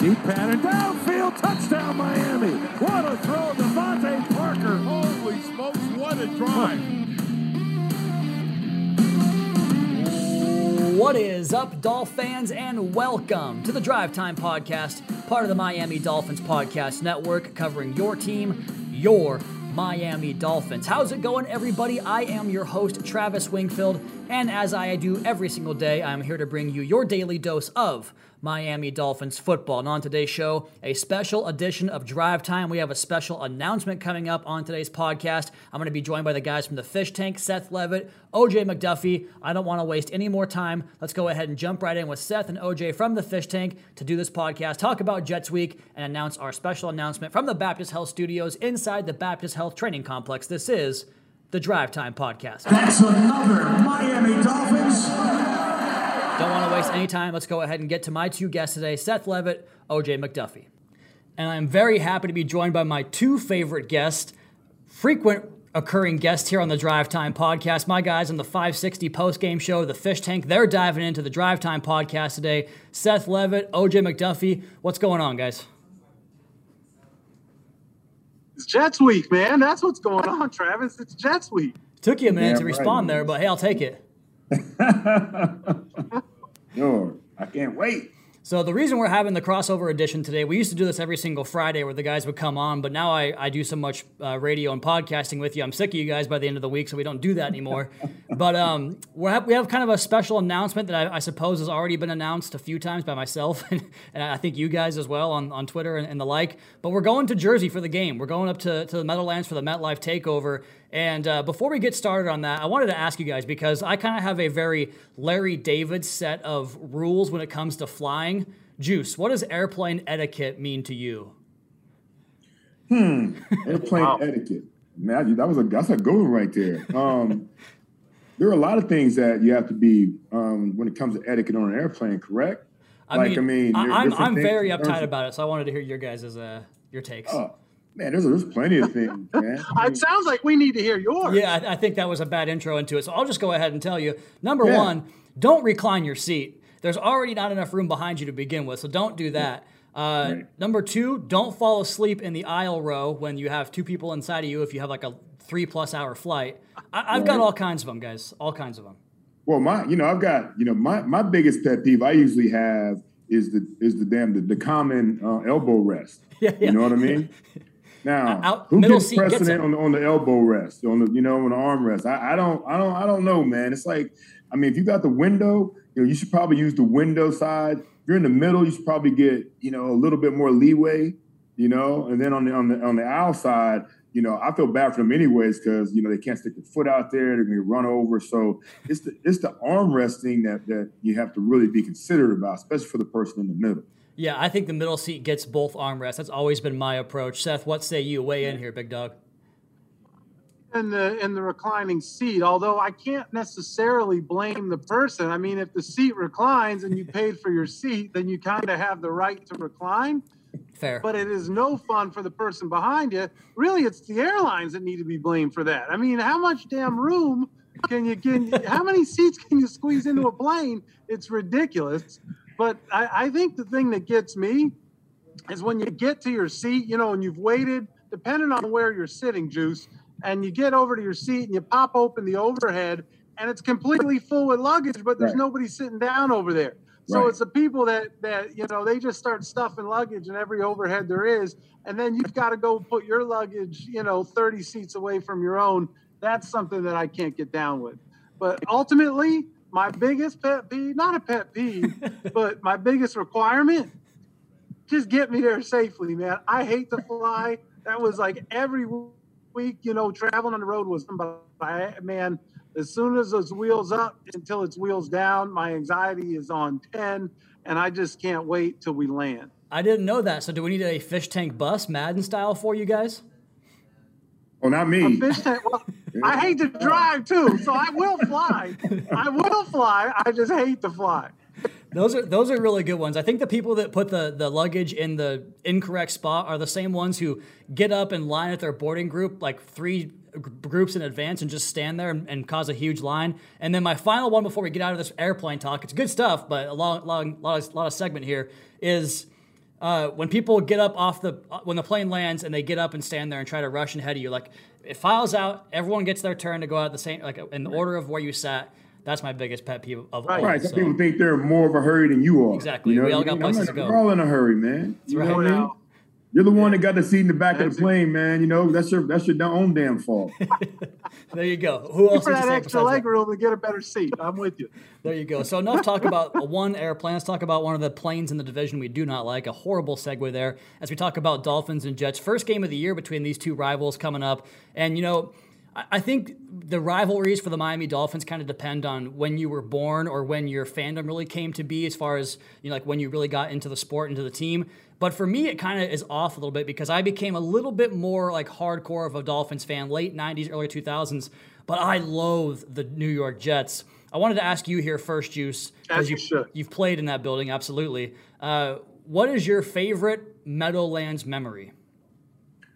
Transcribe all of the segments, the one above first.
Deep pattern, downfield, touchdown Miami. What a throw, DeVante Parker. Holy smokes, what a drive. What is up, Dolph fans, and welcome to the Drive Time Podcast, part of the Miami Dolphins Podcast Network, covering your team, your Miami Dolphins. How's it going, everybody? I am your host, Travis Wingfield, and as I do every single day, I'm here to bring you your daily dose of Miami Dolphins football. And on today's show, a special edition of Drive Time. We have a special announcement coming up on today's podcast. I'm going to be joined by the guys from the Fish Tank, Seth Levitt, OJ McDuffie. I don't want to waste any more time. Let's go ahead and jump right in with Seth and OJ from the Fish Tank to do this podcast, talk about Jets Week, and announce our special announcement from the Baptist Health Studios inside the Baptist Health Training Complex. This is the Drive Time Podcast. That's another Miami Dolphins. Don't want to waste any time. Let's go ahead and get to my two guests today Seth Levitt, OJ McDuffie. And I'm very happy to be joined by my two favorite guests, frequent occurring guests here on the Drive Time podcast. My guys on the 560 post game show, the Fish Tank, they're diving into the Drive Time podcast today. Seth Levitt, OJ McDuffie. What's going on, guys? It's Jets week, man. That's what's going on, Travis. It's Jets week. Took you a minute Yeah, to right. respond there, but hey, I'll take it. Sure. I can't wait. So the reason we're having the crossover edition today, we used to do this every single Friday where the guys would come on, but now I, I do so much uh, radio and podcasting with you. I'm sick of you guys by the end of the week, so we don't do that anymore. but um, we have, we have kind of a special announcement that I, I suppose has already been announced a few times by myself and, I think you guys as well on, on Twitter and, and the like. But we're going to Jersey for the game. We're going up to, to the Meadowlands for the MetLife Takeover. And uh, before we get started on that, I wanted to ask you guys because I kind of have a very Larry David set of rules when it comes to flying. Juice, what does airplane etiquette mean to you? Hmm, airplane etiquette. Man, that was a that's a good one right there. Um, there are a lot of things that you have to be um, when it comes to etiquette on an airplane. Correct? I Like, mean, I mean, I, there are am I'm very uptight about it, so I wanted to hear your guys' uh, your takes. Oh, man, there's there's plenty of things, man. It sounds like we need to hear yours. Yeah, I, I think that was a bad intro into it. So I'll just go ahead and tell you. Number Yeah. one, don't recline your seat. There's already not enough room behind you to begin with, so don't do that. Uh, Right. Number two, don't fall asleep in the aisle row when you have two people inside of you. If you have like a three plus hour flight, I, I've got all kinds of them, guys. All kinds of them. well, my you know I've got you know my my biggest pet peeve I usually have is the is the damn the, the common uh, elbow rest. Yeah, yeah. You know what I mean? Now, Out- who middle gets seat precedent on the, on the elbow rest, on the you know on the arm rest? I, I don't, I don't, I don't know, man. It's like, I mean, if you got the window, you know, you should probably use the window side. If you're in the middle, you should probably get you know a little bit more leeway, you know. And then on the on the on the aisle side, you know, I feel bad for them anyways because you know they can't stick their foot out there; they're gonna get run over. So it's the it's the arm resting that that you have to really be considerate about, especially for the person in the middle. Yeah, I think the middle seat gets both armrests. That's always been my approach. Seth, what say you? Weigh in here, big dog. In the in the reclining seat, although I can't necessarily blame the person. I mean, if the seat reclines and you paid for your seat, then you kind of have the right to recline. Fair. But it is no fun for the person behind you. Really, it's the airlines that need to be blamed for that. I mean, how much damn room can you get? How many seats can you squeeze into a plane? It's ridiculous. But I, I think the thing that gets me is when you get to your seat, you know, and you've waited, depending on where you're sitting, Juice, and you get over to your seat and you pop open the overhead and it's completely full with luggage, but there's Right. nobody sitting down over there. So Right. it's the people that that you know they just start stuffing luggage in every overhead there is, and then you've got to go put your luggage, you know, 30 seats away from your own. That's something that I can't get down with. But ultimately, my biggest pet peeve, not a pet peeve, but my biggest requirement just get me there safely, man. I hate to fly. That was like every week, you know, traveling on the road was somebody, man. As soon as those wheels up until it's wheels down, my anxiety is on 10, and I just can't wait till we land. I didn't know that. So do we need a fish tank bus, Madden style, for you guys? Oh, not A me. fish tank, well, I hate to drive too, so I will fly. I will fly. I just hate to fly. Those are those are really good ones. I think the people that put the, the luggage in the incorrect spot are the same ones who get up and line at their boarding group like three groups in advance and just stand there and, and cause a huge line. And then my final one before we get out of this airplane talk, it's good stuff, but a long, long, lot of, lot of segment here is uh, when people get up off the when the plane lands and they get up and stand there and try to rush ahead of you, like it files out, everyone gets their turn to go out the same like in the order of where you sat. That's my biggest pet peeve of Right. all. Right. Some so- people think they're in more of a hurry than you are. Exactly. You know We all what I got mean? places I'm to not- go. We're all in a hurry, man. You right. know You're the one that got the seat in the back of That's the it. plane, man. You know that's your that's your own damn fault. There you go. Who else for that say extra leg room to get a better seat. I'm with you. There you go. So enough talk about one airplane. Let's talk about one of the planes in the division we do not like. A horrible segue there as we talk about Dolphins and Jets. First game of the year between these two rivals coming up, and you know. I think the rivalries for the Miami Dolphins kind of depend on when you were born or when your fandom really came to be, as far as you know, like when you really got into the sport, into the team. But for me, it kind of is off a little bit because I became a little bit more like hardcore of a Dolphins fan, late '90s, early 2000s. But I loathe the New York Jets. I wanted to ask you here first, Juice, As you, you you've played in that building, absolutely. Uh, what is your favorite Meadowlands memory?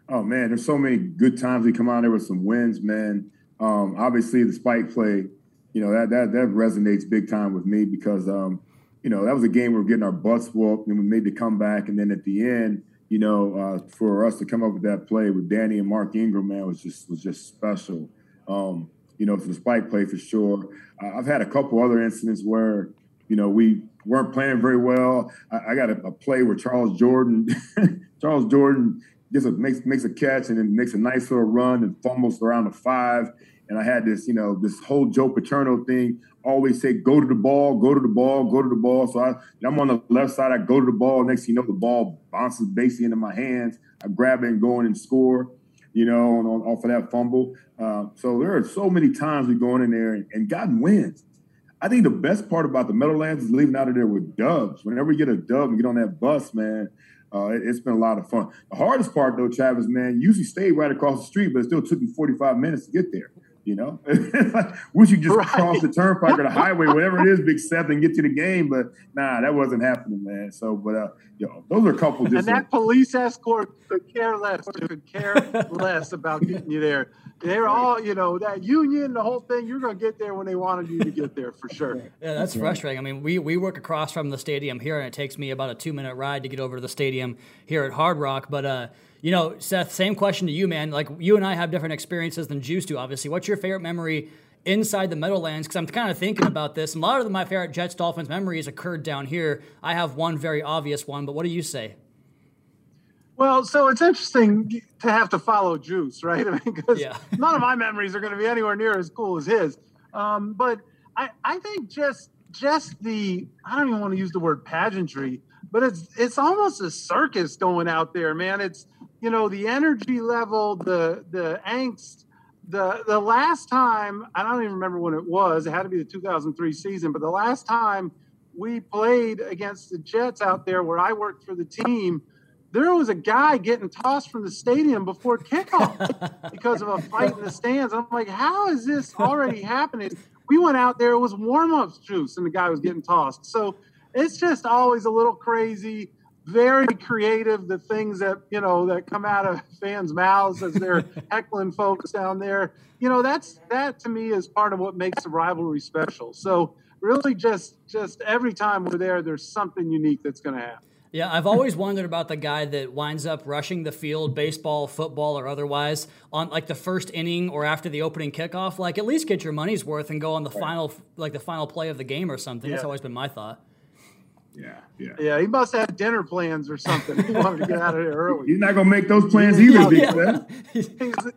Oh man, there's so many good times we come out there with some wins, man. Um, obviously the spike play, you know, that that that resonates big time with me because um, you know, that was a game we were getting our butts whooped and we made the comeback. And then at the end, you know, uh, for us to come up with that play with Danny and Mark Ingram, man, was just was just special. Um, you know, for the spike play for sure. Uh, I've had a couple other incidents where, you know, we weren't playing very well. I, I got a, a play where Charles Jordan, Charles Jordan just a, makes makes a catch and then makes a nice little run and fumbles around the five. And I had this, you know, this whole Joe Paterno thing. Always say, "Go to the ball, go to the ball, go to the ball." So I, I'm on the left side. I go to the ball. Next, you know, the ball bounces basically into my hands. I grab it and go in and score. You know, on, on, off of that fumble. Uh, so there are so many times we going in there and, and gotten wins. I think the best part about the Meadowlands is leaving out of there with dubs. Whenever you get a dub and get on that bus, man, uh, it, has been a lot of fun. The hardest part, though, Travis, man, usually stayed right across the street, but it still took me 45 minutes to get there. You know, wish you just Right. cross the turnpike or the highway, whatever it is, Big Seth, and get to the game. But nah, that wasn't happening, man. So, but uh, yo, those are a couple just. And that police escort could care less, could care less about getting you there. They're all, you know, that union, the whole thing, you're going to get there when they wanted you to get there for sure. Yeah, that's frustrating. I mean, we, we work across from the stadium here, and it takes me about a two minute ride to get over to the stadium here at Hard Rock. But, uh, you know, Seth, same question to you, man. Like, you and I have different experiences than Juice do, obviously. What's your favorite memory inside the Meadowlands? Because I'm kind of thinking about this. And a lot of my favorite Jets Dolphins memories occurred down here. I have one very obvious one, but what do you say? Well, so it's interesting to have to follow Juice, right? I mean, because Yeah. none of my memories are going to be anywhere near as cool as his. Um, but I, I think just just the I don't even want to use the word pageantry, but it's it's almost a circus going out there, man. It's you know the energy level, the the angst. The the last time I don't even remember when it was. It had to be the 2003 season, but the last time we played against the Jets out there, where I worked for the team there was a guy getting tossed from the stadium before kickoff because of a fight in the stands. I'm like, how is this already happening? We went out there, it was warm ups juice, and the guy was getting tossed. So it's just always a little crazy, very creative, the things that, you know, that come out of fans' mouths as they're heckling folks down there. You know, that's that to me is part of what makes the rivalry special. So really just just every time we're there, there's something unique that's gonna happen. Yeah, I've always wondered about the guy that winds up rushing the field, baseball, football, or otherwise, on like the first inning or after the opening kickoff. Like, at least get your money's worth and go on the final, like the final play of the game or something. That's always been my thought. Yeah, yeah. Yeah, he must have dinner plans or something. He wanted to get out of there early. He's not gonna make those plans either, Big Yeah. He's,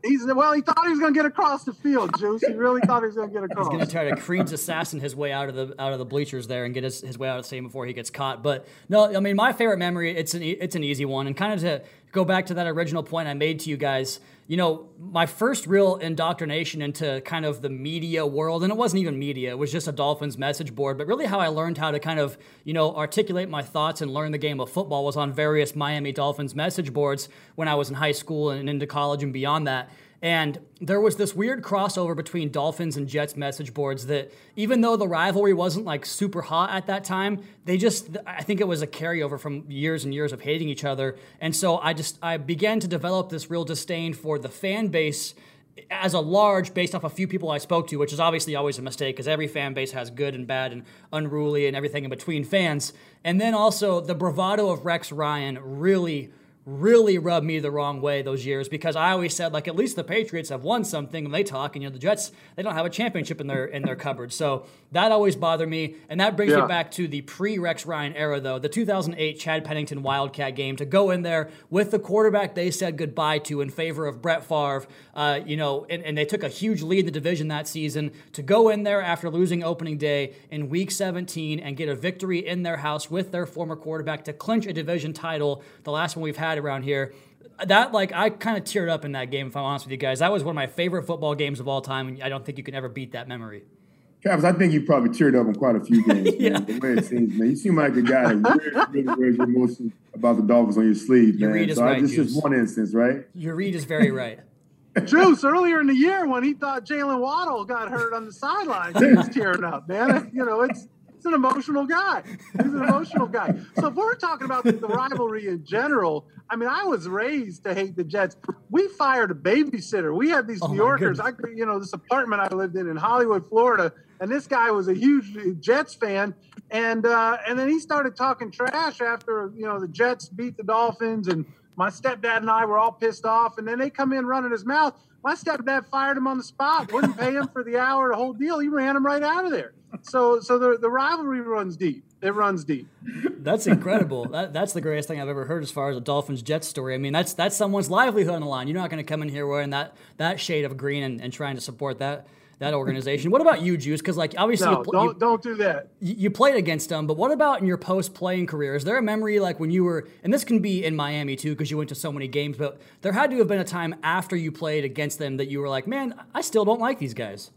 he's well, he thought he was going to get across the field, Juice. He really thought he was going to get across. He's gonna try to Creed's assassin his way out of the out of the bleachers there and get his, his way out of the stadium before he gets caught. But no, I mean my favorite memory it's an e- it's an easy one and kind of to go back to that original point I made to you guys. You know, my first real indoctrination into kind of the media world, and it wasn't even media, it was just a Dolphins message board, but really how I learned how to kind of, you know, articulate my thoughts and learn the game of football was on various Miami Dolphins message boards when I was in high school and into college and beyond that. And there was this weird crossover between Dolphins and Jets message boards that even though the rivalry wasn't like super hot at that time, they just I think it was a carryover from years and years of hating each other. And so I just I began to develop this real disdain for the fan base as a large, based off a few people I spoke to, which is obviously always a mistake because every fan base has good and bad and unruly and everything in between fans. And then also the bravado of Rex Ryan really really rubbed me the wrong way those years because I always said like at least the Patriots have won something and they talk and you know the Jets they don't have a championship in their in their cupboard so that always bothered me and that brings Yeah. me back to the pre Rex Ryan era though the 2008 Chad Pennington Wildcat game to go in there with the quarterback they said goodbye to in favor of Brett Favre uh, you know and, and they took a huge lead in the division that season to go in there after losing opening day in week 17 and get a victory in their house with their former quarterback to clinch a division title the last one we've had around here that like I kind of teared up in that game if I'm honest with you guys that was one of my favorite football games of all time and I don't think you can ever beat that memory Travis, I think you probably teared up in quite a few games. Yeah. man. The way it seems, man. You seem like a guy that really, really wears your emotions about the Dolphins on your sleeve, Your man. read is so I- right, this is one instance, right? your read is very right Juice earlier in the year when he thought Jaylen Waddle got hurt on the sidelines, he was tearing up, man. You know, it's it's an emotional guy. He's an emotional guy. So if we're talking about the, the rivalry in general, I mean, I was raised to hate the Jets. We fired a babysitter. We had these Oh, New Yorkers. I, you know, this apartment I lived in in Hollywood, Florida, and this guy was a huge Jets fan. And uh, and then he started talking trash after you know the Jets beat the Dolphins and my stepdad and I were all pissed off, and then they come in running his mouth. My stepdad fired him on the spot, wouldn't pay him for the hour, the whole deal. He ran him right out of there. So, so the, the rivalry runs deep. It runs deep. That's incredible. that, that's the greatest thing I've ever heard as far as a Dolphins Jets story. I mean, that's that's someone's livelihood on the line. You're not going to come in here wearing that that shade of green and, and trying to support that that organization. What about you, Juice? Because like obviously No, you, don't you, don't do that. you you played against them, but what about in your post playing career? Is there a memory like when you were, and this can be in Miami too, because you went to so many games, but there had to have been a time after you played against them that you were like, man, I still don't like these guys.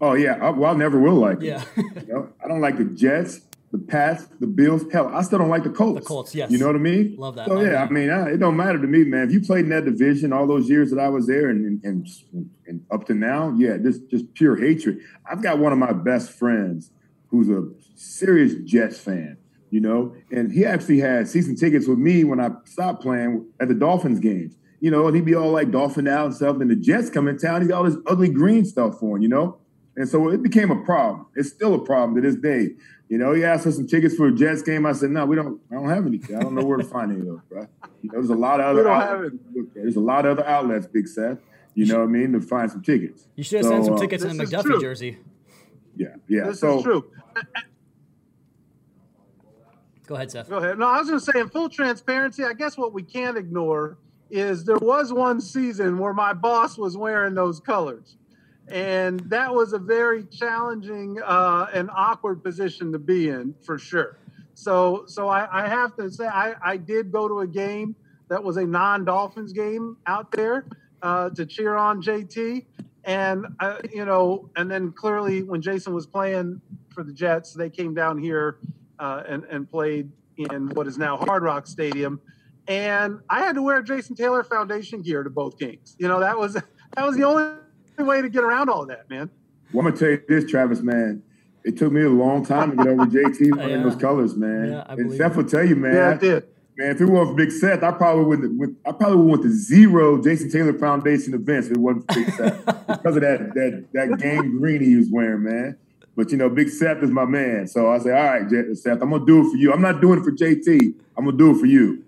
Oh yeah, I, well, I never will like Yeah. it. you know, I don't like the Jets, the Pats, the Bills. Hell, I still don't like the Colts. The Colts, yes. You know what I mean? Love that. So yeah, I mean, I, it don't matter to me, man. If you played in that division all those years that I was there, and and, and, and up to now, yeah, this just pure hatred. I've got one of my best friends who's a serious Jets fan. You know, and he actually had season tickets with me when I stopped playing at the Dolphins games. You know, and he'd be all like dolphin out and stuff. And the Jets come in town, he's got all this ugly green stuff on, you know? And so it became a problem. It's still a problem to this day. You know, he asked for some tickets for a Jets game. I said, no, we don't, I don't have any. I don't know where to find any of those, bro. You know, there's a lot of We other don't outlets. have Look, There's a lot of other outlets, Big Seth. You know what I mean? To find some tickets. You should have So, sent some uh, tickets in a this McDuffie true. jersey. Yeah, yeah. This so is true. Go ahead, Seth. Go ahead. No, I was going to say, in full transparency, I guess what we can't ignore is there was one season where my boss was wearing those colors. And that was a very challenging uh, and awkward position to be in for sure. So, so I, I have to say, I, I did go to a game that was a non Dolphins game out there uh, to cheer on JT. And, uh, you know, and then clearly when Jason was playing for the Jets, they came down here uh, and, and played in what is now Hard Rock Stadium. And I had to wear Jason Taylor Foundation gear to both games. You know, that was that was the only way to get around all of that, man. well, I'm gonna tell you this, Travis, man. It took me a long time to get over JT wearing Yeah. those colors, man. Yeah, I and Seth it. will tell you, man. Yeah, it did. Man, if it wasn't for Big Seth, I probably would. would I probably would went to zero Jason Taylor Foundation events if it wasn't for Big Seth because of that that that game green he was wearing, man. But you know, Big Seth is my man, so I say, all right, J- Seth, I'm gonna do it for you. I'm not doing it for JT. I'm gonna do it for you.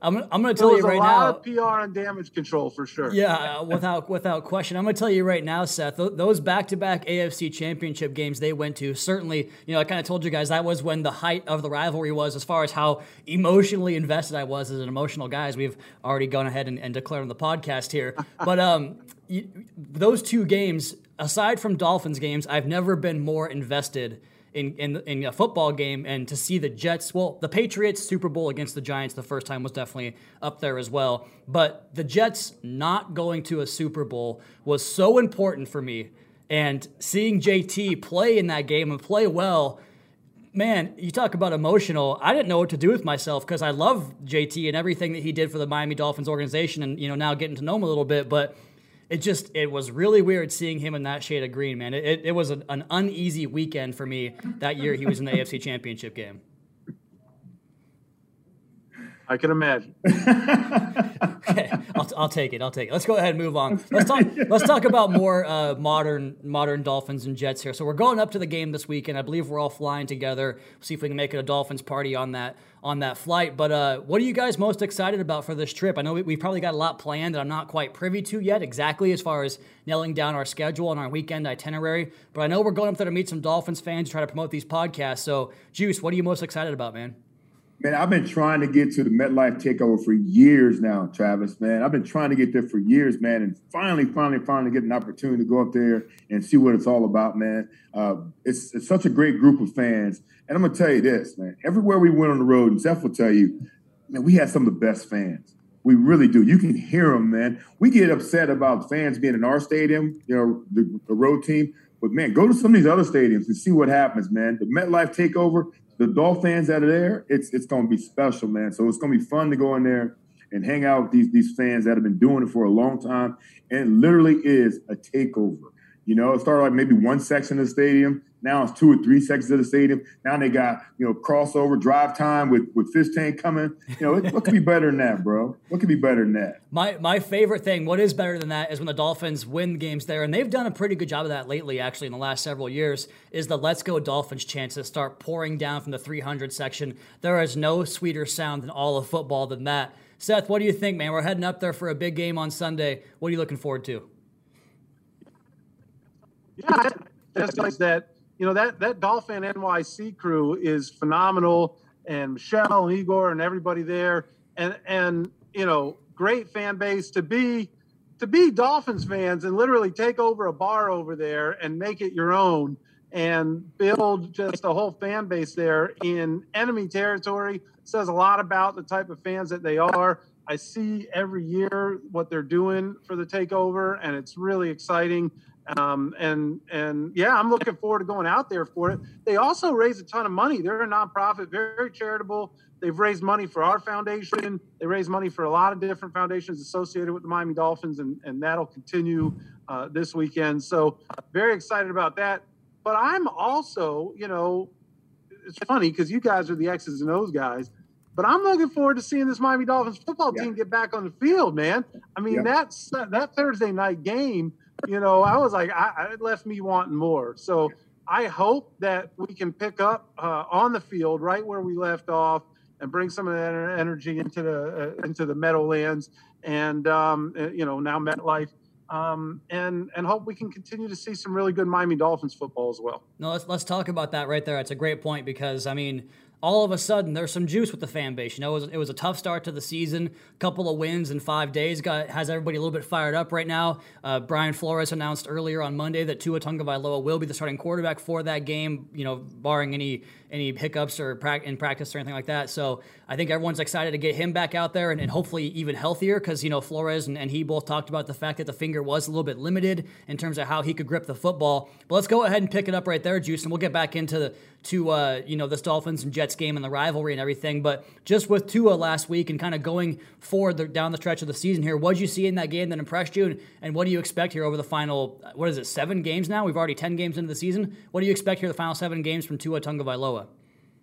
I'm, I'm going to tell you a right lot now. of PR and damage control for sure. Yeah, uh, without without question. I'm going to tell you right now, Seth. th- Those back-to-back AFC Championship games they went to, certainly, you know, I kind of told you guys that was when the height of the rivalry was, as far as how emotionally invested I was as an emotional guy. As we've already gone ahead and, and declared on the podcast here, but um, you, those two games, aside from Dolphins games, I've never been more invested in, in in a football game and to see the Jets, well, the Patriots Super Bowl against the Giants the first time was definitely up there as well. But the Jets not going to a Super Bowl was so important for me. And seeing JT play in that game and play well, man, you talk about emotional. I didn't know what to do with myself because I love JT and everything that he did for the Miami Dolphins organization, and you know now getting to know him a little bit. But it just it was really weird seeing him in that shade of green, man. It, it, it was an, an uneasy weekend for me that year he was in the AFC Championship game. I can imagine. Okay, I'll, take it. I'll take it. Let's go ahead and move on. Let's talk. let's talk about more uh, modern modern Dolphins and Jets here. So we're going up to the game this weekend. I believe we're all flying together. See if we can make it a Dolphins party on that on that flight. But uh, what are you guys most excited about for this trip? I know we, we probably got a lot planned that I'm not quite privy to yet exactly as far as nailing down our schedule and our weekend itinerary. But I know we're going up there to meet some Dolphins fans, to try to promote these podcasts. So, Juice, what are you most excited about, man? Man, I've been trying to get to the MetLife takeover for years now, Travis. Man, I've been trying to get there for years, man, and finally, finally, finally get an opportunity to go up there and see what it's all about, man. Uh, it's, it's such a great group of fans, and I'm gonna tell you this, man. Everywhere we went on the road, and Seth will tell you, man, we had some of the best fans. We really do. You can hear them, man. We get upset about fans being in our stadium, you know, the, the road team. But man, go to some of these other stadiums and see what happens, man. The MetLife takeover, the Dolphins that are there, it's it's to be special, man. So it's to be fun to go in there and hang out with these these fans that have been doing it for a long time. And it literally is a takeover. You know, it started like maybe one section of the stadium. Now it's two or three sections of the stadium. Now they got you know crossover drive time with with fish tank coming. You know, what could be better than that, bro? What could be better than that? My my favorite thing, what is better than that, is when the Dolphins win games there, and they've done a pretty good job of that lately. Actually, in the last several years, is the "Let's Go Dolphins" chants that start pouring down from the 300 section. There is no sweeter sound in all of football than that. Seth, what do you think, man? We're heading up there for a big game on Sunday. What are you looking forward to? Yeah, that's nice that you know that that Dolphin NYC crew is phenomenal, and Michelle and Igor and everybody there, and and you know great fan base to be to be Dolphins fans and literally take over a bar over there and make it your own and build just a whole fan base there in enemy territory says a lot about the type of fans that they are. I see every year what they're doing for the takeover, and it's really exciting. Um, and and yeah, I'm looking forward to going out there for it. They also raise a ton of money. They're a nonprofit, very charitable. They've raised money for our foundation. They raise money for a lot of different foundations associated with the Miami Dolphins, and, and that'll continue uh, this weekend. So very excited about that. But I'm also, you know, it's funny because you guys are the X's and O's guys. But I'm looking forward to seeing this Miami Dolphins football team get back on the field, man. I mean, yeah. that's that Thursday night game you know, I was like, I, it left me wanting more. So I hope that we can pick up uh, on the field right where we left off and bring some of that energy into the uh, into the Meadowlands and um, uh, you know now MetLife. Um, and and hope we can continue to see some really good Miami Dolphins football as well. No, let's let's talk about that right there. It's a great point because I mean all of a sudden there's some juice with the fan base. You know, it was, it was a tough start to the season, a couple of wins in five days, got has everybody a little bit fired up right now. Uh, Brian Flores announced earlier on Monday that Tua Tagovailoa will be the starting quarterback for that game. You know, barring any any hiccups or pra- in practice or anything like that. So I think everyone's excited to get him back out there and, and hopefully even healthier because you know Flores and, and he both talked about the fact that the finger was a little bit limited in terms of how he could grip the football. But let's go ahead and pick it up right there, Juice, and we'll get back into the to uh, you know this Dolphins and Jets game and the rivalry and everything. But just with Tua last week and kind of going forward down the stretch of the season here, what did you see in that game that impressed you, and, and, what do you expect here over the final? What is it? Seven games now. We've already ten games into the season. What do you expect here the final seven games from Tua Tagovailoa?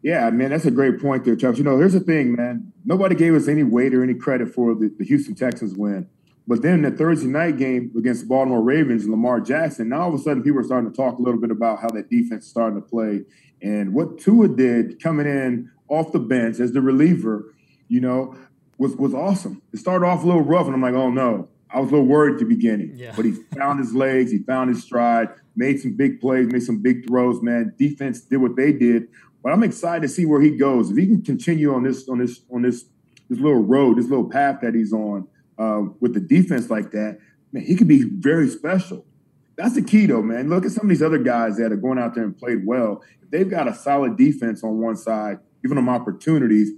Yeah, man, that's a great point there, Chuck. You know, here's the thing, man. Nobody gave us any weight or any credit for the, the Houston Texans win. But then the Thursday night game against the Baltimore Ravens and Lamar Jackson, now all of a sudden people are starting to talk a little bit about how that defense is starting to play. And what Tua did coming in off the bench as the reliever, you know, was was awesome. It started off a little rough, and I'm like, oh no. I was a little worried at the beginning. Yeah. But he found his legs, he found his stride, made some big plays, made some big throws, man. Defense did what they did. But I'm excited to see where he goes. If he can continue on this, on this, on this, this little road, this little path that he's on uh, with the defense like that, man, he could be very special. That's the key, though, man. Look at some of these other guys that are going out there and played well. If they've got a solid defense on one side, giving them opportunities,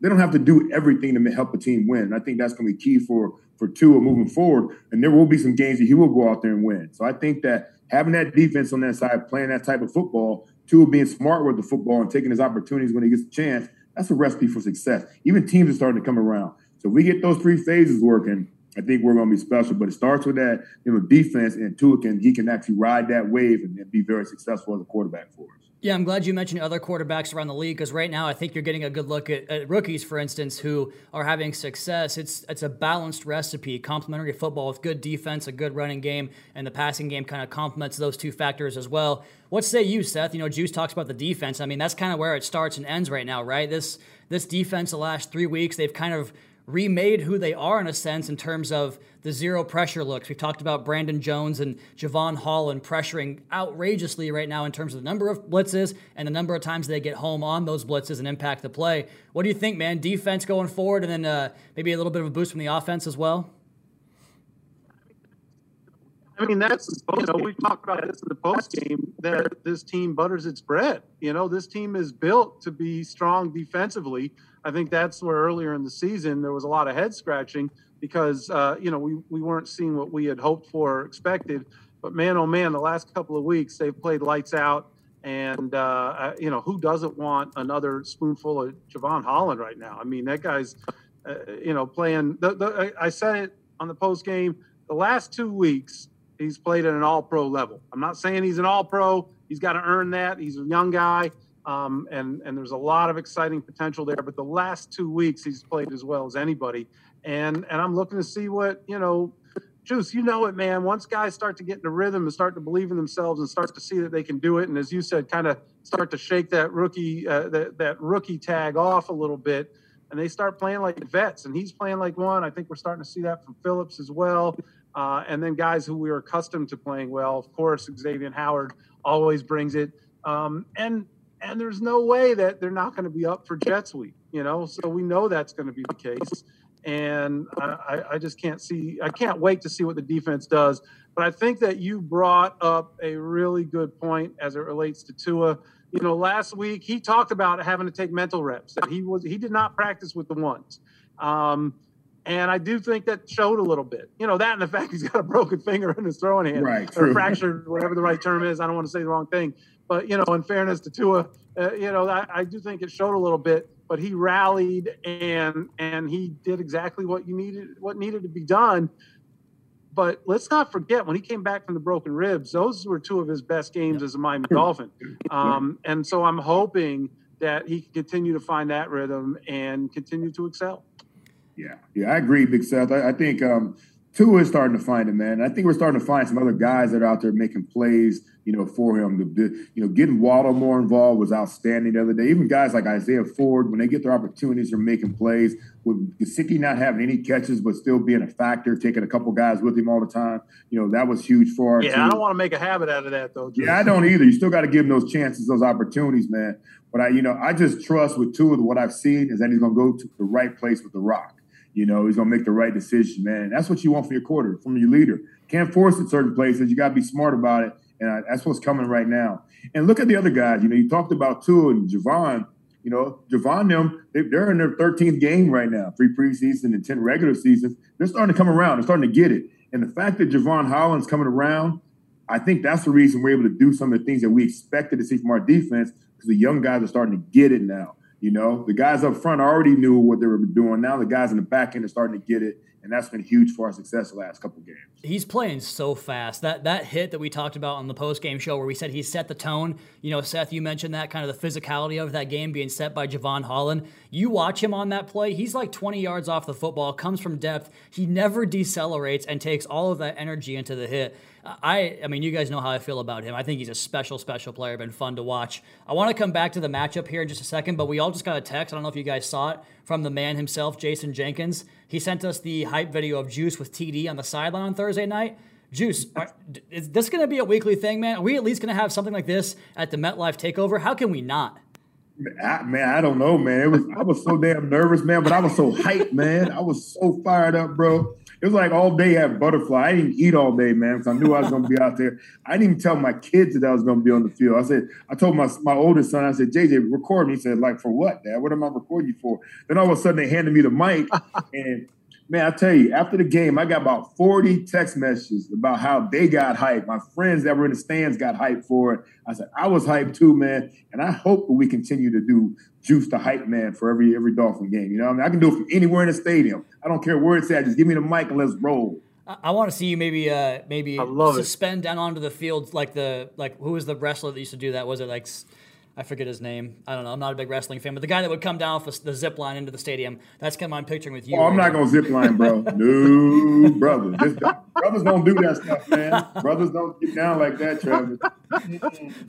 they don't have to do everything to help a team win. I think that's going to be key for for Tua moving forward. And there will be some games that he will go out there and win. So I think that having that defense on that side, playing that type of football, Tua being smart with the football and taking his opportunities when he gets a chance, that's a recipe for success. Even teams are starting to come around. So we get those three phases working. I think we're going to be special. But it starts with that, you know, defense, and Tua can he can actually ride that wave and, and be very successful as a quarterback for us. Yeah, I'm glad you mentioned other quarterbacks around the league because right now I think you're getting a good look at, at, rookies, for instance, who are having success. It's it's a balanced recipe, complementary football with good defense, a good running game, and the passing game kind of complements those two factors as well. What say you, Seth? You know, Juice talks about the defense. I mean, that's kind of where it starts and ends right now, right? This this defense, the last three weeks, they've kind of remade who they are in a sense in terms of the zero pressure looks. We've talked about Brandon Jones and Jevon Holland pressuring outrageously right now in terms of the number of blitzes and the number of times they get home on those blitzes and impact the play. What do you think, man? Defense going forward and then uh, maybe a little bit of a boost from the offense as well? I mean, that's you know we talked about this in the post game that this team butters its bread. You know, this team is built to be strong defensively. I think that's where earlier in the season there was a lot of head scratching because uh, you know we we weren't seeing what we had hoped for or expected. But man, oh man, the last couple of weeks they've played lights out. And uh, you know who doesn't want another spoonful of Jevon Holland right now? I mean, that guy's uh, you know playing. The, the, I said it on the post game. The last two weeks, he's played at an all pro level. I'm not saying he's an all pro. He's got to earn that. He's a young guy. Um, and, and there's a lot of exciting potential there. But the last two weeks, he's played as well as anybody. And, and I'm looking to see what, you know, Juice, you know it, man. Once guys start to get in rhythm and start to believe in themselves and start to see that they can do it, and as you said, kind of start to shake that rookie uh, that, that rookie tag off a little bit, and they start playing like vets, and he's playing like one. I think we're starting to see that from Phillips as well. Uh, and then guys who we are accustomed to playing well. Of course, Xavier Howard always brings it. Um, and and there's no way that they're not going to be up for Jets week, you know. So we know that's going to be the case. And I, I just can't see. I can't wait to see what the defense does. But I think that you brought up a really good point as it relates to Tua. You know, last week he talked about having to take mental reps. That he was he did not practice with the ones. Um, and I do think that showed a little bit. You know, that and the fact he's got a broken finger in his throwing hand. Right. Or fractured, whatever the right term is. I don't want to say the wrong thing. But, you know, in fairness to Tua, uh, you know, I, I, do think it showed a little bit. But he rallied and and he did exactly what you needed, what needed to be done. But let's not forget when he came back from the broken ribs, those were two of his best games as a Miami Dolphin. Um, and so I'm hoping that he can continue to find that rhythm and continue to excel. Yeah, yeah, I agree, Big Seth. I, I think um, Tua is starting to find it, man. I think we're starting to find some other guys that are out there making plays, you know, for him. The, you know, getting Waddle more involved was outstanding the other day. Even guys like Isaiah Ford, when they get their opportunities, they're making plays. With Gesicki not having any catches, but still being a factor, taking a couple guys with him all the time, you know, that was huge for us. Yeah, too. I don't want to make a habit out of that, though. Yeah, I don't either. You still got to give them those chances, those opportunities, man. But I, you know, I just trust with Tua, what I've seen is that he's going to go to the right place with the rock. You know, he's gonna make the right decision, man. That's what you want from your quarter, from your leader. Can't force it certain places. You gotta be smart about it, and that's what's coming right now. And look at the other guys. You know, you talked about Tua and Jevon. You know, Jevon them they're in their 13th game right now, three preseason and 10 regular seasons. They're starting to come around. They're starting to get it. And the fact that Jevon Holland's coming around, I think that's the reason we're able to do some of the things that we expected to see from our defense because the young guys are starting to get it now. You know, the guys up front already knew what they were doing. Now the guys in the back end are starting to get it, and that's been huge for our success the last couple games. He's playing so fast. That that hit that we talked about on the post game show, where we said he set the tone. You know, Seth, you mentioned that kind of the physicality of that game being set by Jevon Holland. You watch him on that play; he's like 20 yards off the football, comes from depth. He never decelerates and takes all of that energy into the hit. I, I mean, you guys know how I feel about him. I think he's a special, special player. Been fun to watch. I want to come back to the matchup here in just a second, but we all just got a text. I don't know if you guys saw it from the man himself, Jason Jenkins. He sent us the hype video of Juice with TD on the sideline on Thursday night. Juice, are, is this going to be a weekly thing, man? Are we at least going to have something like this at the MetLife Takeover? How can we not? Man, I don't know, man. It was I was so damn nervous, man, but I was so hyped, man. I was so fired up, bro. It was like all day at Butterfly. I didn't eat all day, man, because I knew I was going to be out there. I didn't even tell my kids that I was going to be on the field. I said, I told my my oldest son, I said, JJ, record me. He said, like, for what, Dad? What am I recording you for? Then all of a sudden they handed me the mic, and Man, I tell you, after the game, I got about 40 text messages about how they got hyped. My friends that were in the stands got hyped for it. I said, I was hyped too, man. And I hope that we continue to do juice the hype man for every every Dolphin game. You know, I mean, I can do it from anywhere in the stadium. I don't care where it's at. Just give me the mic and let's roll. I, I want to see you maybe uh maybe love it. suspend down onto the field like the like who was the wrestler that used to do that? Was it like s- I forget his name. I don't know. I'm not a big wrestling fan, but the guy that would come down off the zip line into the stadium. That's kind of I'm picturing with you. Oh, I'm not gonna zip line, bro. No, brother. Just brothers don't do that stuff, man. Brothers don't get down like that, Travis.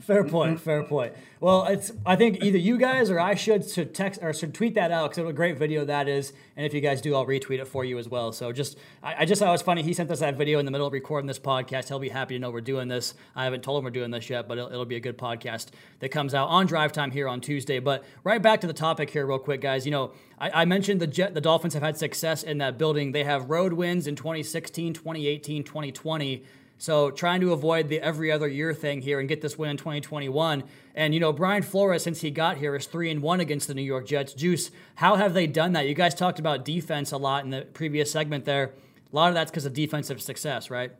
Fair point. Fair point. Well, it's. I think either you guys or I should should text or should tweet that out because what a great video that is. And if you guys do, I'll retweet it for you as well. So just, I, I just thought it was funny. He sent us that video in the middle of recording this podcast. He'll be happy to know we're doing this. I haven't told him we're doing this yet, but it'll, it'll be a good podcast that comes out on drive time here on Tuesday. But right back to the topic here, real quick, guys. You know, I, I mentioned the Jet, the Dolphins have had success in that building. They have road wins in 2016, 2018, 2020. So trying to avoid the every other year thing here and get this win in 2021. And you know, Brian Flores, since he got here, is three and one against the New York Jets. Juice, how have they done that? You guys talked about defense a lot in the previous segment there. A lot of that's because of defensive success, right?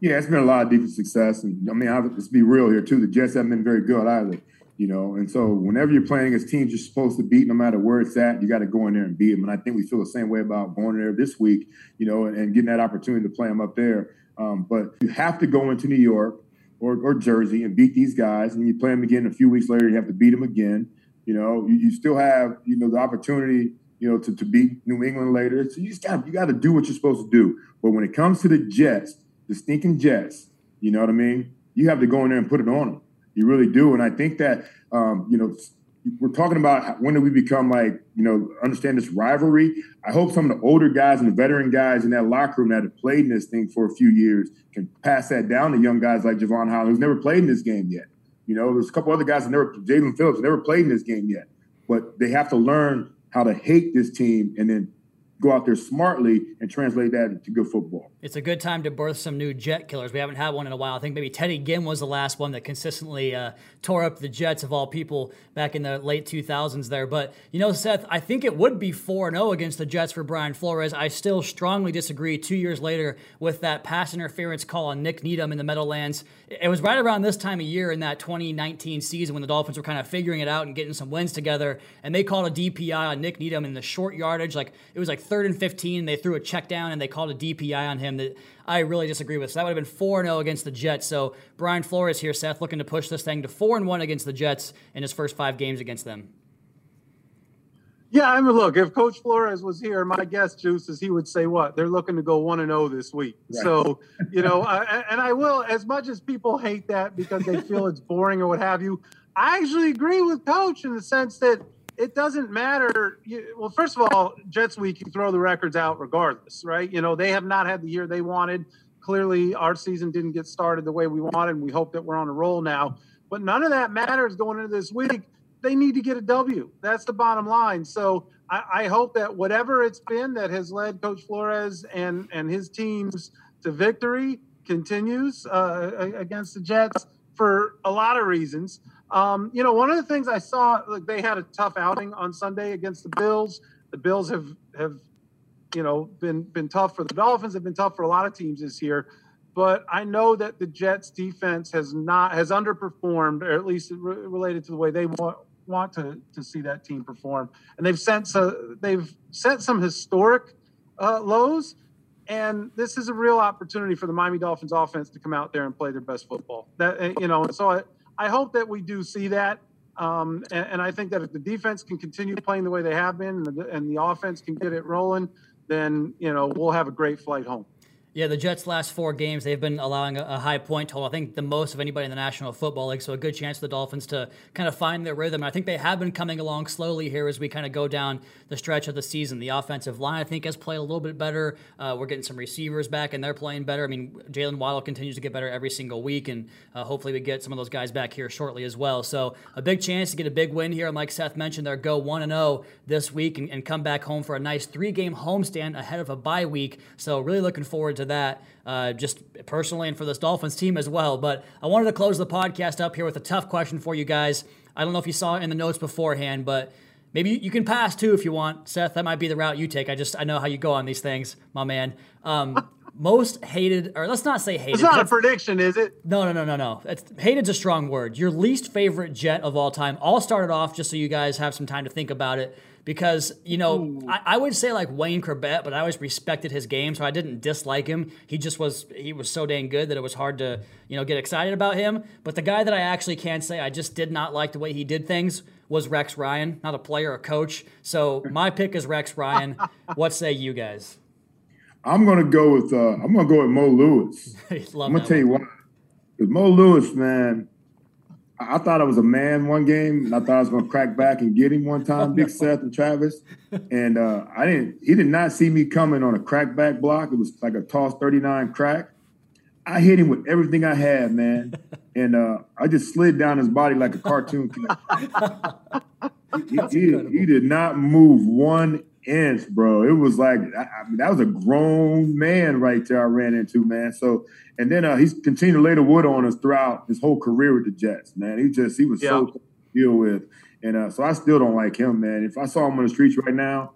Yeah, it's been a lot of defensive success, and I mean, I, let's be real here too. The Jets haven't been very good either, you know. And so, whenever you're playing as teams you're supposed to beat, no matter where it's at, you got to go in there and beat them. And I think we feel the same way about going there this week, you know, and, and getting that opportunity to play them up there. Um, but you have to go into New York or, or Jersey and beat these guys, and you play them again a few weeks later. You have to beat them again. You know, you, you still have you know the opportunity, you know, to, to beat New England later. So you just got you got to do what you're supposed to do. But when it comes to the Jets, the stinking Jets, you know what I mean? You have to go in there and put it on them. You really do. And I think that um, you know we're talking about when do we become like you know understand this rivalry. I hope some of the older guys and the veteran guys in that locker room that have played in this thing for a few years can pass that down to young guys like Jevon Holland, who's never played in this game yet. You know, there's a couple other guys that never, Jaelan Phillips, never played in this game yet. But they have to learn how to hate this team and then go out there smartly and translate that into good football. It's a good time to birth some new jet killers. We haven't had one in a while. I think maybe Teddy Ginn was the last one that consistently uh, tore up the Jets of all people back in the late 2000s there. But, you know, Seth, I think it would be 4 0 against the Jets for Brian Flores. I still strongly disagree two years later with that pass interference call on Nik Needham in the Meadowlands. It was right around this time of year in that 2019 season when the Dolphins were kind of figuring it out and getting some wins together. And they called a DPI on Nik Needham in the short yardage. Like, it was like third and 15. They threw a check down and they called a DPI on him that I really disagree with. So that would have been 4 0 against the Jets. So Brian Flores here, Seth, looking to push this thing to 4 and 1 against the Jets in his first five games against them. Yeah, I mean, look, if Coach Flores was here, my guess, Juice, is he would say what? They're looking to go 1 and 0 this week. Right. So, you know, I, and I will, as much as people hate that because they feel it's boring or what have you, I actually agree with Coach in the sense that it doesn't matter. You, well, first of all, Jets week, you throw the records out regardless, right? You know, they have not had the year they wanted. Clearly, our season didn't get started the way we wanted. We hope that we're on a roll now. But none of that matters going into this week. They need to get a W. That's the bottom line. So I, I hope that whatever it's been that has led Coach Flores and, and his teams to victory continues uh, against the Jets for a lot of reasons. Um, you know, one of the things I saw, like they had a tough outing on Sunday against the Bills. The Bills have have, you know, been been tough for the Dolphins. Have been tough for a lot of teams this year. But I know that the Jets defense has not has underperformed, or at least re- related to the way they want want to to see that team perform. And they've sent so they've set some historic uh, lows. And this is a real opportunity for the Miami Dolphins offense to come out there and play their best football. That you know, and so I, I hope that we do see that. Um, and, and I think that if the defense can continue playing the way they have been, and the, and the offense can get it rolling, then you know we'll have a great flight home. Yeah, the Jets' last four games, they've been allowing a, a high point total. I think the most of anybody in the National Football League. So a good chance for the Dolphins to kind of find their rhythm. I think they have been coming along slowly here as we kind of go down the stretch of the season. The offensive line, I think, has played a little bit better. Uh, we're getting some receivers back, and they're playing better. I mean, Jaylen Waddle continues to get better every single week, and uh, hopefully we get some of those guys back here shortly as well. So a big chance to get a big win here. And like Seth mentioned, they're go one and zero this week and, and come back home for a nice three game homestand ahead of a bye week. So really looking forward to that uh, just personally and for this Dolphins team as well. But I wanted to close the podcast up here with a tough question for you guys. I don't know if you saw it in the notes beforehand, but maybe you can pass too if you want, Seth. That might be the route you take. I just I know how you go on these things, my man. Um, most hated, or let's not say hated. It's not a prediction, is it? no, no, no, no, no. It's, hated's a strong word. Your least favorite Jet of all time. I'll start it off just so you guys have some time to think about it. Because, you know, I, I would say like Wayne Chrebet, but I always respected his game, so I didn't dislike him. He just was he was so dang good that it was hard to, you know, get excited about him. But the guy that I actually can say I just did not like the way he did things was Rex Ryan, not a player, a coach. So my pick is Rex Ryan. what say you guys? I'm gonna go with uh, I'm gonna go with Mo Lewis. I'm gonna tell you why. Because Mo Lewis, man, I, I thought I was a man one game, and I thought I was gonna crack back and get him one time, Big Seth and Travis. And uh, I didn't. He did not see me coming on a crack back block. It was like a toss 39 crack. I hit him with everything I had, man, and uh, I just slid down his body like a cartoon character. he, he- he did not move one inch, bro. It was like I, I mean, that was a grown man right there. I ran into man. So and then uh, he's continued to lay the wood on us throughout his whole career with the Jets. Man, he just he was so tough to deal with, and uh, so I still don't like him, man. If I saw him on the streets right now,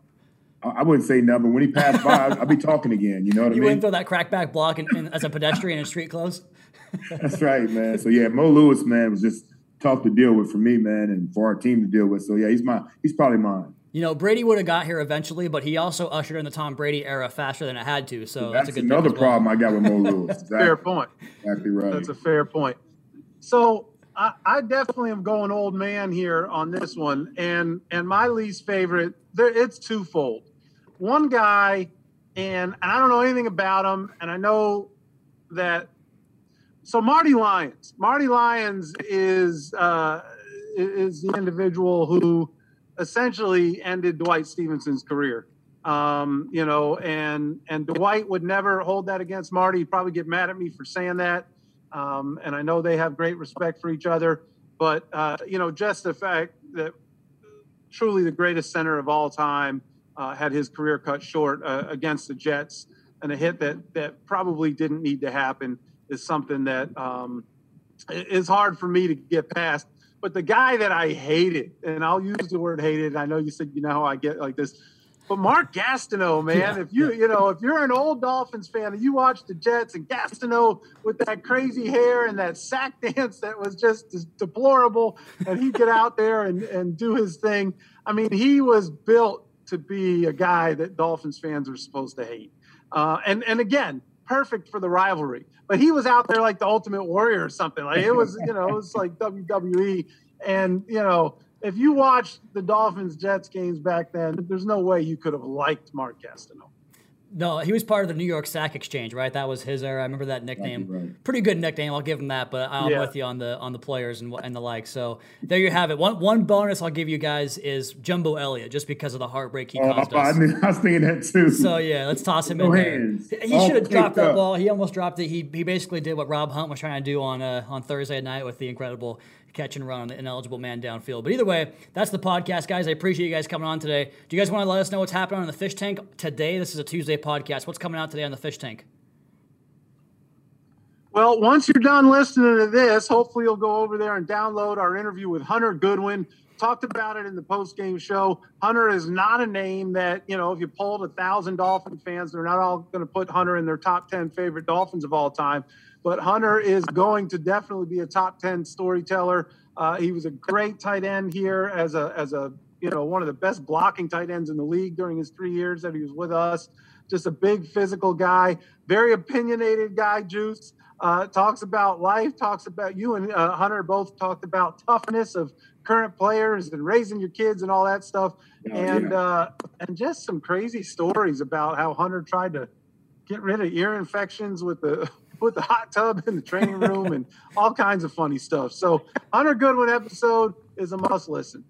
I, I wouldn't say nothing. But when he passed by, I'd, I'd be talking again. You know what You I mean? You wouldn't throw that crackback block in, in, as a pedestrian in street clothes? That's right, man. So yeah, Mo Lewis, man, was just tough to deal with for me, man, and for our team to deal with. So yeah, he's my he's probably mine. You know, Brady would have got here eventually, but he also ushered in the Tom Brady era faster than it had to. So that's, That's, a good another thing well. problem I got with Mo Lewis. Exactly, Fair point. exactly right. That's a fair point. So I, I definitely am going old man here on this one, and and my least favorite. There, it's twofold. One guy, and, and I don't know anything about him, and I know that. So Marty Lyons, Marty Lyons is uh, is the individual who essentially ended Dwight Stephenson's career. Um, you know, and and Dwight would never hold that against Marty. He'd probably get mad at me for saying that. Um, and I know they have great respect for each other, but uh, you know, just the fact that truly the greatest center of all time uh, had his career cut short uh, against the Jets, and a hit that that probably didn't need to happen is something that um, is hard for me to get past. But the guy that I hated, and I'll use the word hated. I know you said you know how I get like this. But Mark Gastineau, man, Yeah, if you you know if you're an old Dolphins fan and you watch the Jets and Gastineau with that crazy hair and that sack dance that was just deplorable, and he'd get out there and and do his thing. I mean, he was built to be a guy that Dolphins fans are supposed to hate. Uh, and and again, perfect for the rivalry. But he was out there like the Ultimate Warrior or something. Like it was, you know, it was like WWE. And you know, if you watched the Dolphins Jets games back then, there's no way you could have liked Mark Gastineau. No, he was part of the New York Sack Exchange, right? That was his era. I remember that nickname. right. Pretty good nickname. I'll give him that. But I'm Yeah. with you on the on the players and and the like. So there you have it. One one bonus I'll give you guys is Jumbo Elliott, just because of the heartbreak he Oh, caused I, us. mean, I was thinking that too. So yeah, let's toss him No in there. He All should have dropped taped that up. ball. He almost dropped it. He he basically did what Rob Hunt was trying to do on uh, on Thursday night with the incredible catch and run on the ineligible man downfield. But either way, that's the podcast, guys. I appreciate you guys coming on today. Do you guys want to let us know what's happening on the fish tank today? This is a Tuesday podcast. What's coming out today on the fish tank? Well, once you're done listening to this, hopefully you'll go over there and download our interview with Hunter Goodwin. Talked about it in the post game show. Hunter is not a name that, you know, if you polled a thousand Dolphin fans, they're not all going to put Hunter in their top 10 favorite Dolphins of all time. But Hunter is going to definitely be a top 10 storyteller. Uh, he was a great tight end here as a, as a, you know, one of the best blocking tight ends in the league during his three years that he was with us. Just a big physical guy, very opinionated guy, Juice uh, talks about life, talks about you and uh, Hunter both talked about toughness of current players and raising your kids and all that stuff, Yeah, and yeah. uh, and just some crazy stories about how Hunter tried to get rid of ear infections with the with the hot tub in the training room and all kinds of funny stuff. So Hunter Goodwin episode is a must listen.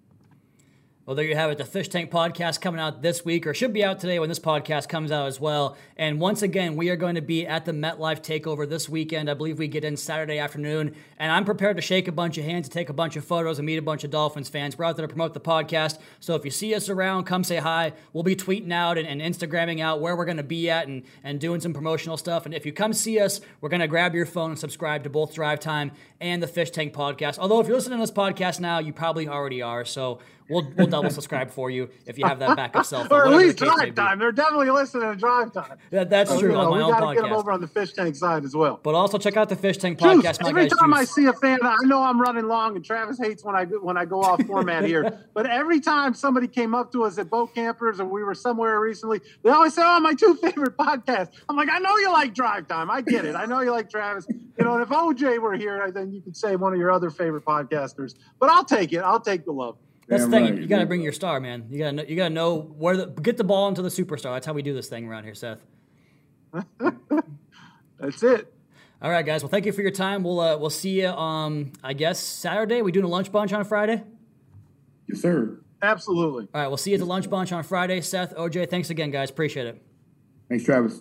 Well, there you have it. The Fish Tank podcast coming out this week, or should be out today when this podcast comes out as well. And once again, we are going to be at the MetLife Takeover this weekend. I believe we get in Saturday afternoon, and I'm prepared to shake a bunch of hands, to take a bunch of photos, and meet a bunch of Dolphins fans. We're out there to promote the podcast. So if you see us around, come say hi. We'll be tweeting out and, and Instagramming out where we're going to be at and, and doing some promotional stuff. And if you come see us, we're going to grab your phone and subscribe to both Drive Time and the Fish Tank podcast. Although if you're listening to this podcast now, you probably already are. So We'll we'll double subscribe for you if you have that backup cell phone. or at least drive time. They're definitely listening to drive time. That, that's So, true you know, we got to get them over on the fish tank side as well. But also check out the Fish Tank Juice, podcast. Every time I see a fan, I know I'm running long, and Travis hates when I go- when I go off format here. But every time somebody came up to us at boat campers, or we were somewhere recently, they always say, "Oh, my two favorite podcasts." I'm like, I know you like Drive Time. I get it. I know you like Travis. You know, and if OJ were here, then you could say one of your other favorite podcasters. But I'll take it. I'll take the love. That's the thing. right, You got to bring your star, man. You got to know, you got to know where the get the ball into the superstar. That's how we do this thing around here, Seth. That's it. All right, guys. Well, thank you for your time. We'll uh, we'll see you. Um, I guess Saturday. We doing a lunch bunch on Friday. Yes, sir. Absolutely. All right, we'll see you at the lunch bunch on Friday. Seth, OJ, thanks again, guys. Appreciate it. Thanks, Travis.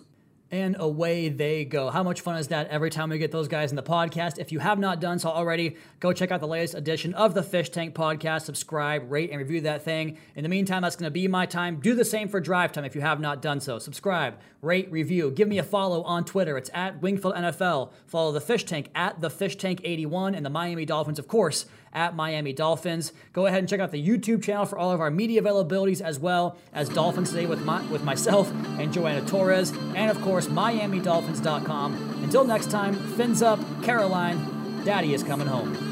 And away they go. How much fun is that every time we get those guys in the podcast? If you have not done so already, go check out the latest edition of the Fish Tank podcast. Subscribe, rate, and review that thing. In the meantime, that's going to be my time. Do the same for Drive Time if you have not done so. Subscribe, rate, review. Give me a follow on Twitter. It's at Wingfield NFL. Follow the Fish Tank at the Fish Tank 81 and the Miami Dolphins, of course, at Miami Dolphins. Go ahead and check out the YouTube channel for all of our media availabilities as well as Dolphins Today with my, with myself and Joanna Torres, and of course MiamiDolphins.com. Until next time, fins up, Caroline. Daddy is coming home.